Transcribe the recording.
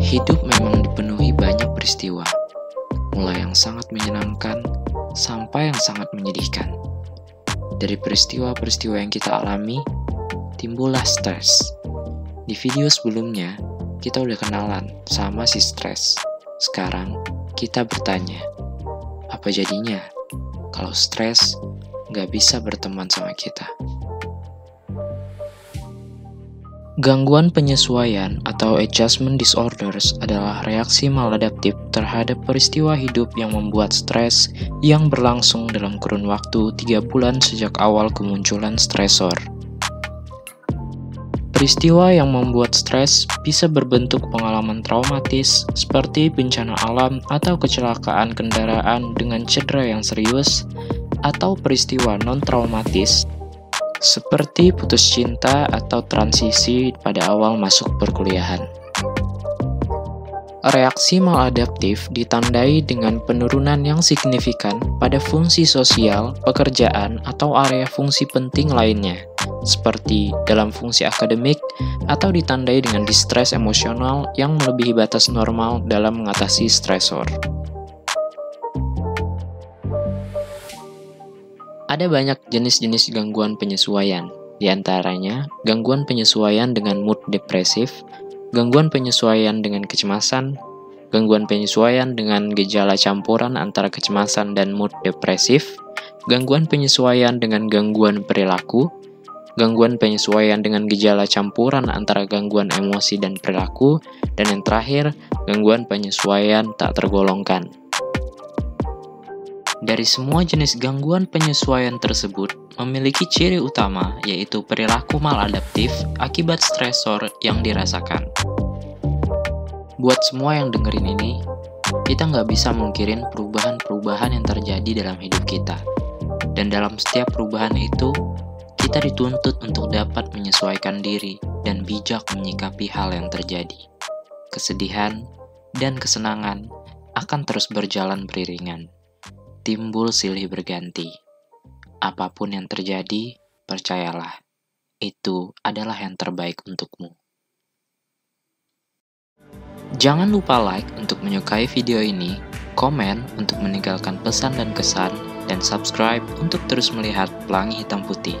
Hidup memang dipenuhi banyak peristiwa, mulai yang sangat menyenangkan sampai yang sangat menyedihkan. Dari peristiwa-peristiwa yang kita alami, timbullah stres. Di video sebelumnya, kita udah kenalan sama si stres. Sekarang, kita bertanya, apa jadinya kalau stres nggak bisa berteman sama kita? Gangguan penyesuaian atau adjustment disorders adalah reaksi maladaptif terhadap peristiwa hidup yang membuat stres yang berlangsung dalam kurun waktu 3 bulan sejak awal kemunculan stresor. Peristiwa yang membuat stres bisa berbentuk pengalaman traumatis seperti bencana alam atau kecelakaan kendaraan dengan cedera yang serius, atau peristiwa non-traumatis seperti putus cinta atau transisi pada awal masuk perkuliahan. Reaksi maladaptif ditandai dengan penurunan yang signifikan pada fungsi sosial, pekerjaan, atau area fungsi penting lainnya, seperti dalam fungsi akademik atau ditandai dengan distres emosional yang melebihi batas normal dalam mengatasi stresor. Ada banyak jenis-jenis gangguan penyesuaian, di antaranya gangguan penyesuaian dengan mood depresif, gangguan penyesuaian dengan kecemasan, gangguan penyesuaian dengan gejala campuran antara kecemasan dan mood depresif, gangguan penyesuaian dengan gangguan perilaku, gangguan penyesuaian dengan gejala campuran antara gangguan emosi dan perilaku, dan yang terakhir, gangguan penyesuaian tak tergolongkan. Dari semua jenis gangguan penyesuaian tersebut memiliki ciri utama yaitu perilaku maladaptif akibat stresor yang dirasakan. Buat semua yang dengerin ini, kita nggak bisa mengkirin perubahan-perubahan yang terjadi dalam hidup kita. Dan dalam setiap perubahan itu, kita dituntut untuk dapat menyesuaikan diri dan bijak menyikapi hal yang terjadi. Kesedihan dan kesenangan akan terus berjalan beriringan timbul silih berganti. Apa pun yang terjadi, percayalah, itu adalah yang terbaik untukmu. Jangan lupa like untuk menyukai video ini, komen untuk meninggalkan pesan dan kesan, dan subscribe untuk terus melihat pelangi hitam putih.